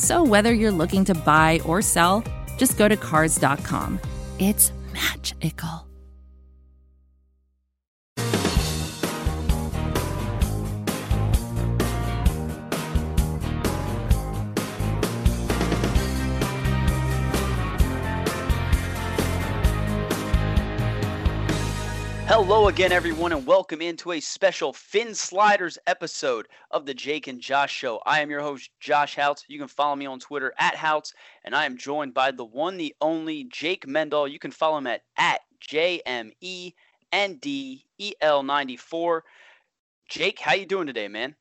So whether you're looking to buy or sell, just go to Cars.com. It's magical. Hello again, everyone, and welcome into a special PhinSliders episode of the Jake and Josh Show. I am your host, Josh Houts. You can follow me on Twitter at Houts, and I am joined by the one, the only Jake Mendel. You can follow him at, at J-M-E-N-D-E-L-94. Jake, how you doing today, man?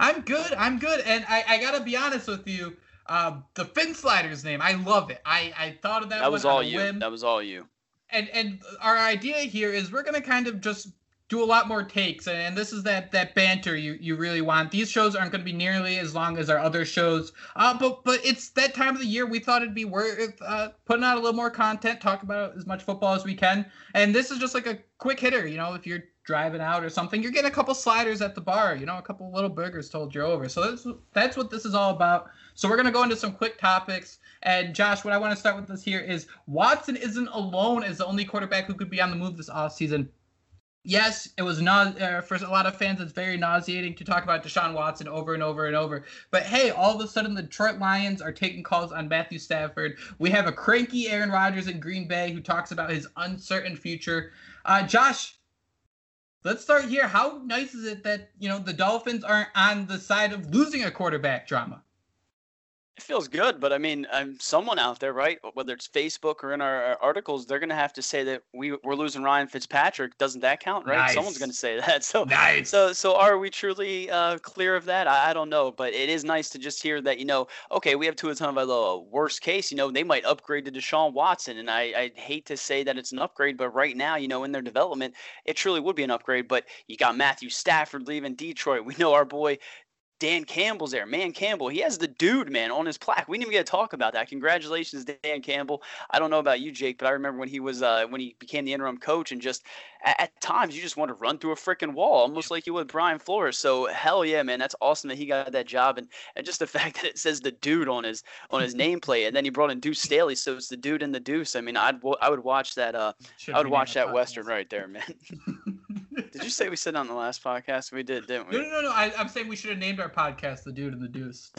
I'm good. I'm good, and I, I gotta be honest with you. Uh, the PhinSliders name, I love it. I, I thought of that. That was all you. Whim. That was all you and and our idea here is we're gonna kind of just do a lot more takes and this is that that banter you you really want. These shows aren't going to be nearly as long as our other shows. Uh but but it's that time of the year we thought it'd be worth uh putting out a little more content talk about as much football as we can. And this is just like a quick hitter you know if you're driving out or something you're getting a couple sliders at the bar you know a couple little burgers told you over. So that's that's what this is all about. So we're going to go into some quick topics. And Josh, what I want to start with this here is Watson isn't alone as the only quarterback who could be on the move this offseason. Yes, it was not uh, for a lot of fans. It's very nauseating to talk about Deshaun Watson over and over and over. But hey, all of a sudden the Detroit Lions are taking calls on Matthew Stafford. We have a cranky Aaron Rodgers in Green Bay who talks about his uncertain future. Uh, Josh, let's start here. How nice is it that you know the Dolphins aren't on the side of losing a quarterback drama? It feels good, but I mean, I'm someone out there, right? Whether it's Facebook or in our, our articles, they're going to have to say that we we're losing Ryan Fitzpatrick. Doesn't that count, right? Nice. Someone's going to say that. So, nice. so, so are we truly uh, clear of that? I, I, don't know, but it is nice to just hear that. You know, okay, we have Tua Tagovailoa. Worst case, you know, they might upgrade to Deshaun Watson, and I, I hate to say that it's an upgrade, but right now, you know, in their development, it truly would be an upgrade. But you got Matthew Stafford leaving Detroit. We know our boy Dan Campbell's there. Man Campbell, he has the dude, man, on his plaque. We didn't even get to talk about that. Congratulations, Dan Campbell. I don't know about you, Jake, but I remember when he was uh, when he became the interim coach, and just at, at times you just want to run through a freaking wall, almost like you would Brian Flores. So hell yeah, man, that's awesome that he got that job, and, and just the fact that it says the dude on his on his nameplate, and then he brought in Deuce Staley, so it's the dude and the Deuce. I mean, I'd I would watch that. Uh, I would watch that western right there, man. did you say we said on the last podcast? We did, didn't we? No, no, no. no. I, am saying we should have named our podcast "The Dude and the Deuce."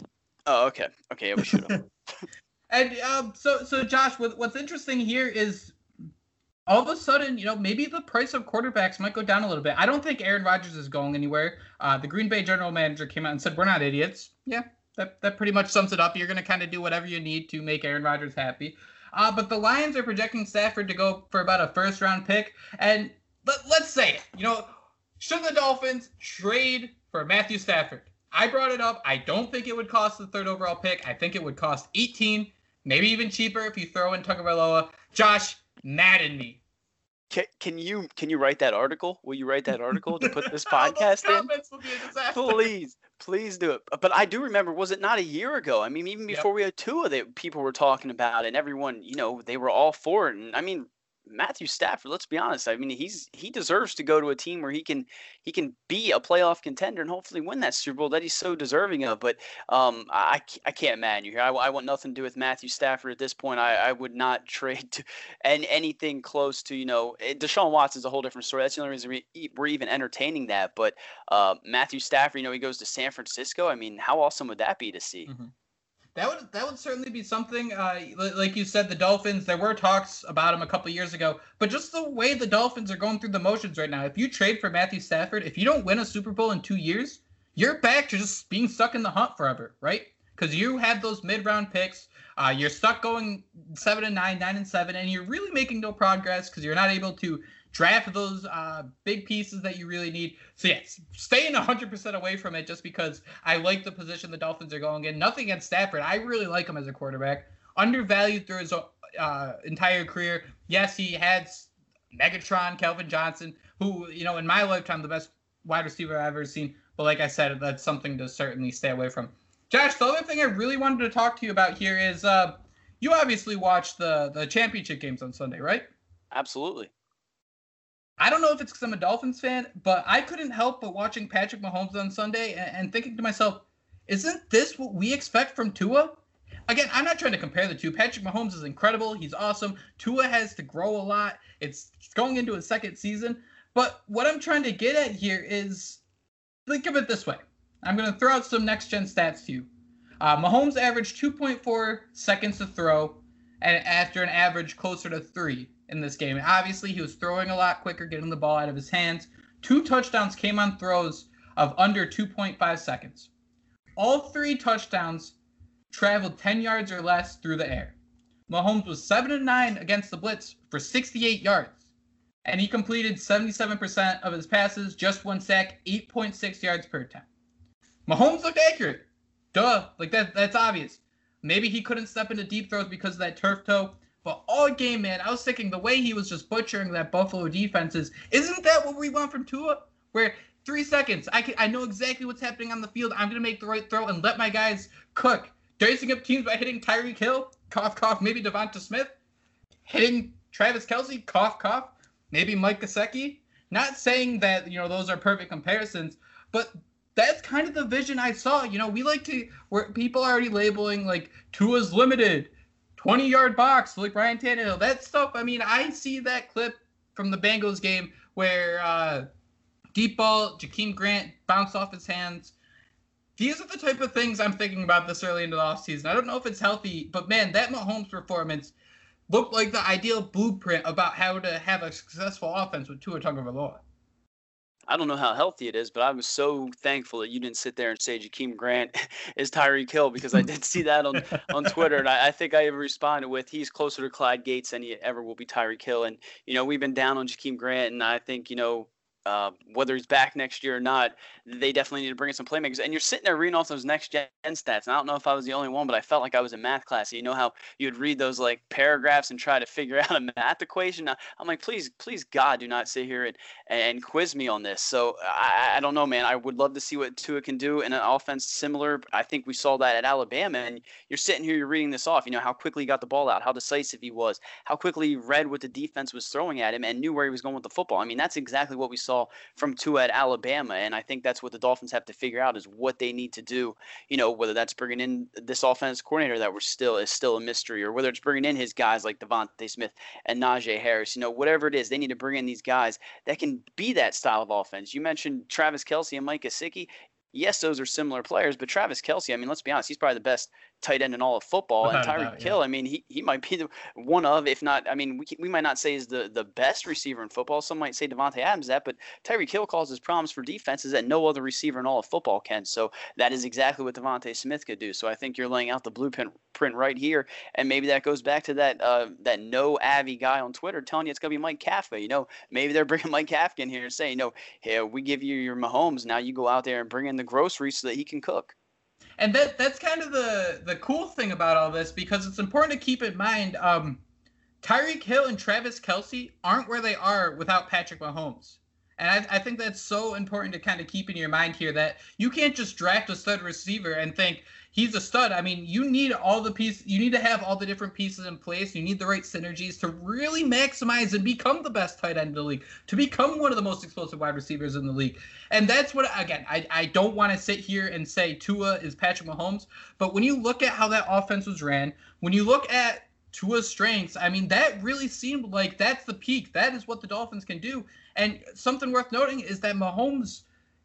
Oh, okay, okay, yeah, we should have. and um, so, so Josh, what, what's interesting here is all of a sudden, you know, maybe the price of quarterbacks might go down a little bit. I don't think Aaron Rodgers is going anywhere. Uh, the Green Bay general manager came out and said, "We're not idiots." Yeah, that that pretty much sums it up. You're going to kind of do whatever you need to make Aaron Rodgers happy. Uh, but the Lions are projecting Stafford to go for about a first round pick, and let, let's say it. You know, should the Dolphins trade for Matthew Stafford? I brought it up. I don't think it would cost the third overall pick. I think it would cost 18, maybe even cheaper if you throw in Tagovailoa. Josh, madden me. Can, can you can you write that article? Will you write that article to put this podcast in? Please, please do it. But I do remember, was it not a year ago? I mean, even before yep. we had Tua, that people were talking about, it, and everyone, you know, they were all for it. And I mean, Matthew Stafford, let's be honest. I mean, he's he deserves to go to a team where he can he can be a playoff contender and hopefully win that Super Bowl that he's so deserving of. But um, I, I can't man you here. I, I want nothing to do with Matthew Stafford at this point. I, I would not trade and anything close to you know eh, Deshaun Watson is a whole different story. That's the only reason we, we're even entertaining that. But uh, Matthew Stafford, you know, he goes to San Francisco. I mean, how awesome would that be to see? Mm-hmm. That would that would certainly be something. Uh, like you said, the Dolphins. There were talks about them a couple years ago, but just the way the Dolphins are going through the motions right now. If you trade for Matthew Stafford, if you don't win a Super Bowl in two years, you're back to just being stuck in the hunt forever, right? Because you had those mid-round picks. Uh, you're stuck going seven and nine, nine and seven, and you're really making no progress because you're not able to draft those uh, big pieces that you really need. So yes, staying 100% away from it just because I like the position the Dolphins are going in. Nothing against Stafford. I really like him as a quarterback. Undervalued through his uh, entire career. Yes, he had Megatron, Calvin Johnson, who you know in my lifetime the best wide receiver I've ever seen. But like I said, that's something to certainly stay away from. Josh, the other thing I really wanted to talk to you about here is uh, you obviously watched the the championship games on Sunday, right? Absolutely. I don't know if it's because I'm a Dolphins fan, but I couldn't help but watching Patrick Mahomes on Sunday and, and thinking to myself, isn't this what we expect from Tua? Again, I'm not trying to compare the two. Patrick Mahomes is incredible. He's awesome. Tua has to grow a lot. It's going into his second season. But what I'm trying to get at here is think of it this way. I'm going to throw out some next gen stats to you. Uh, Mahomes averaged 2.4 seconds to throw, and after an average closer to three in this game. And obviously, he was throwing a lot quicker, getting the ball out of his hands. Two touchdowns came on throws of under 2.5 seconds. All three touchdowns traveled 10 yards or less through the air. Mahomes was 7 and 9 against the blitz for 68 yards, and he completed 77% of his passes, just one sack, 8.6 yards per attempt. Mahomes looked accurate. Duh, like that that's obvious. Maybe he couldn't step into deep throws because of that turf toe, but all game, man, I was thinking the way he was just butchering that Buffalo defenses. is, isn't that what we want from Tua? Where three seconds, I can, I know exactly what's happening on the field. I'm gonna make the right throw and let my guys cook. Dicing up teams by hitting Tyreek Hill, cough cough. Maybe DeVonta Smith, hitting Travis Kelce, cough cough. Maybe Mike Gesicki. Not saying that you know those are perfect comparisons, but that's kind of the vision I saw. You know, we like to where people are already labeling like Tua's limited 20 yard box like Ryan Tannehill. That stuff, I mean, I see that clip from the Bengals game where uh, deep ball, Jakeem Grant bounced off his hands. These are the type of things I'm thinking about this early into the offseason. I don't know if it's healthy, but man, that Mahomes performance looked like the ideal blueprint about how to have a successful offense with Tua Tagovailoa. I don't know how healthy it is, but I was so thankful that you didn't sit there and say Jakeem Grant is Tyreek Hill because I did see that on, on Twitter. And I, I, think I responded with he's closer to Clyde Gates than he ever will be Tyreek Hill. And, you know, we've been down on Jakeem Grant, and I think, you know, uh, whether he's back next year or not, they definitely need to bring in some playmakers. And you're sitting there reading off those next gen stats. And I don't know if I was the only one, but I felt like I was in math class. You know how you'd read those like paragraphs and try to figure out a math equation. I'm like, please, please, God, do not sit here and, and quiz me on this. So I, I don't know, man. I would love to see what Tua can do in an offense similar. I think we saw that at Alabama. And you're sitting here, you're reading this off. You know how quickly he got the ball out, how decisive he was, how quickly he read what the defense was throwing at him, and knew where he was going with the football. I mean, that's exactly what we saw saw from Tua at Alabama. And I think that's what the Dolphins have to figure out is what they need to do. You know, whether that's bringing in this offense coordinator that we're still is still a mystery, or whether it's bringing in his guys like DeVonta Smith and Najee Harris. You know, whatever it is, they need to bring in these guys that can be that style of offense. You mentioned Travis Kelce and Mike Gesicki yes, those are similar players, but Travis Kelce, I mean, let's be honest, he's probably the best tight end in all of football. Without and Tyreek Hill, yeah. I mean, he, he might be the one of, if not, I mean, we, we might not say is the, the best receiver in football. Some might say Davante Adams that, but Tyreek Hill causes problems for defenses that no other receiver in all of football can. So that is exactly what DeVonta Smith could do. So I think you're laying out the blueprint print right here, and maybe that goes back to that uh, that no Avi guy on Twitter telling you it's gonna be Mike Kafka. You know, maybe they're bringing Mike Kafka in here and saying, you know, hey, we give you your Mahomes, now you go out there and bring in the groceries so that he can cook and that that's kind of the the cool thing about all this because it's important to keep in mind. Um, Tyreek Hill and Travis Kelce aren't where they are without Patrick Mahomes. And I, I, think that's so important to kind of keep in your mind here that you can't just draft a stud receiver and think, he's a stud. I mean, you need all the pieces. You need to have all the different pieces in place. You need the right synergies to really maximize and become the best tight end in the league, to become one of the most explosive wide receivers in the league. And that's what again, I, I don't want to sit here and say Tua is Patrick Mahomes, but when you look at how that offense was ran, when you look at Tua's strengths, I mean, that really seemed like that's the peak. That is what the Dolphins can do. And something worth noting is that Mahomes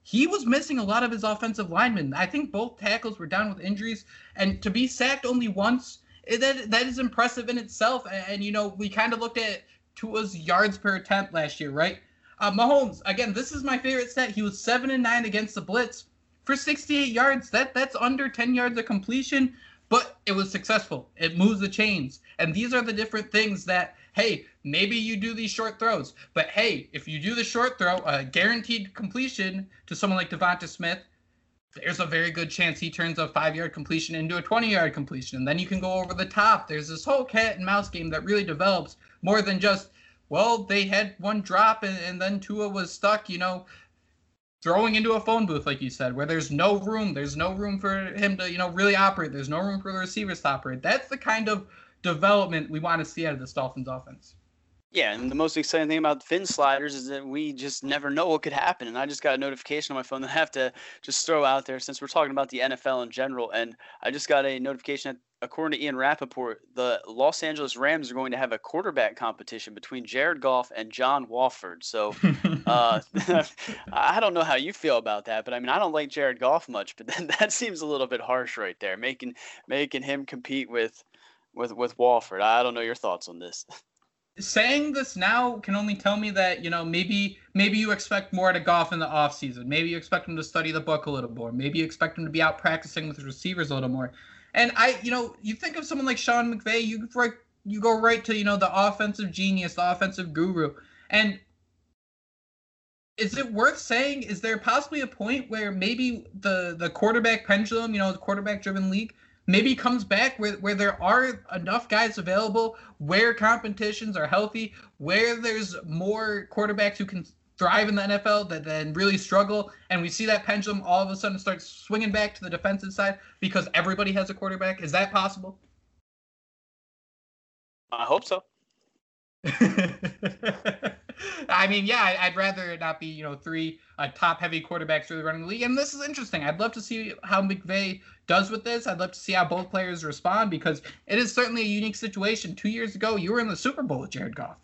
he was missing a lot of his offensive linemen. I think both tackles were down with injuries, and to be sacked only once, eh, that that is impressive in itself. And, and you know, we kind of looked at Tua's yards per attempt last year, right? Uh, Mahomes, again, this is my favorite stat. He was seven and nine against the blitz for 68 yards. That that's under 10 yards of completion, but it was successful. It moves the chains, and these are the different things that hey, maybe you do these short throws, but hey, if you do the short throw, a guaranteed completion to someone like DeVonta Smith, there's a very good chance he turns a five yard completion into a 20 yard completion. And then you can go over the top. There's this whole cat and mouse game that really develops more than just, well, they had one drop and, and then Tua was stuck, you know, throwing into a phone booth, like you said, where there's no room. There's no room for him to, you know, really operate. There's no room for the receivers to operate. That's the kind of development we want to see out of this Dolphins offense. Yeah, and the most exciting thing about PhinSliders is that we just never know what could happen. And I just got a notification on my phone that I have to just throw out there since we're talking about the NFL in general. And I just got a notification that, according to Ian Rapoport, the Los Angeles Rams are going to have a quarterback competition between Jared Goff and John Wolford. So uh, I don't know how you feel about that, but I mean, I don't like Jared Goff much, but then that seems a little bit harsh right there, making making him compete with with with Wolford. I don't know your thoughts on this. Saying this now can only tell me that you know maybe maybe you expect more to Goff in the offseason. Maybe you expect him to study the book a little more. Maybe you expect him to be out practicing with receivers a little more. And I, you know, you think of someone like Sean McVay, you you go right to you know the offensive genius, the offensive guru, and is it worth saying? Is there possibly a point where maybe the the quarterback pendulum, you know, the quarterback driven league, maybe comes back where, where there are enough guys available, where competitions are healthy, where there's more quarterbacks who can thrive in the NFL that then really struggle, and we see that pendulum all of a sudden start swinging back to the defensive side because everybody has a quarterback. Is that possible? I hope so. I mean, yeah, I'd rather it not be, you know, three uh, top heavy quarterbacks really running the league. And this is interesting. I'd love to see how McVay does with this. I'd love to see how both players respond because it is certainly a unique situation. Two years ago, you were in the Super Bowl with Jared Goff.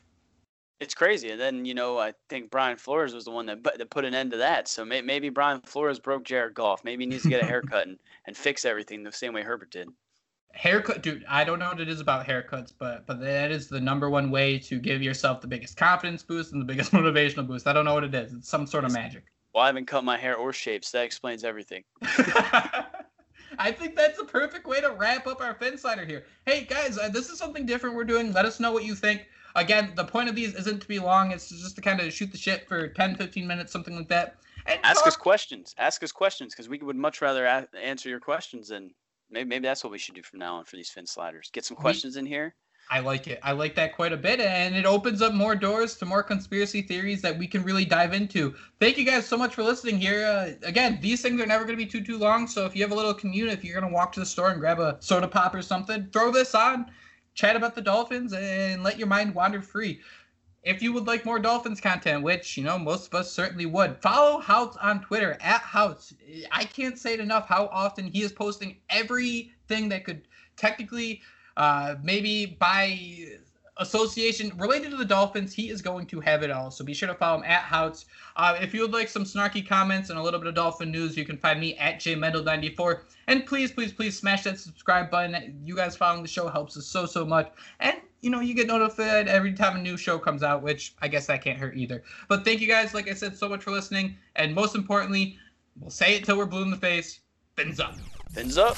It's crazy. And then, you know, I think Brian Flores was the one that, that put an end to that. So may, maybe Brian Flores broke Jared Goff. Maybe he needs to get a haircut and, and fix everything the same way Herbert did haircut dude i don't know what it is about haircuts but but that is the number one way to give yourself the biggest confidence boost and the biggest motivational boost. I don't know what it is. It's some sort of magic. Well i haven't cut my hair or shaved so that explains everything. I think that's a perfect way to wrap up our PhinSlider here. Hey guys uh, this is something different we're doing. Let us know what you think. Again the point of these isn't to be long. It's just to kind of shoot the shit for 10 15 minutes something like that. And ask talk- us questions. Ask us questions because we would much rather a- answer your questions than Maybe maybe that's what we should do from now on for these PhinSliders. Get some questions in here. I like it. I like that quite a bit, and it opens up more doors to more conspiracy theories that we can really dive into. Thank you guys so much for listening here. Uh, again, these things are never going to be too too long, so if you have a little commute, if you're going to walk to the store and grab a soda pop or something, throw this on, chat about the Dolphins, and let your mind wander free if you would like more Dolphins content, which you know most of us certainly would, follow Houts on Twitter at Houts. I can't say it enough how often he is posting everything that could technically, uh, maybe by association related to the Dolphins, he is going to have it all. So be sure to follow him at Houts. Uh, if you would like some snarky comments and a little bit of Dolphin news, you can find me at jmendel94. And please, please, please smash that subscribe button. You guys following the show helps us so, so much. And you know, you get notified every time a new show comes out, which I guess that can't hurt either. But thank you guys, like I said, so much for listening. And most importantly, we'll say it till we're blue in the face. Fins up. Fins up.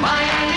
Miami